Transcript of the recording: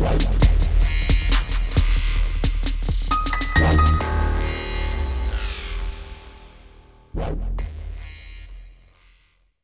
Right.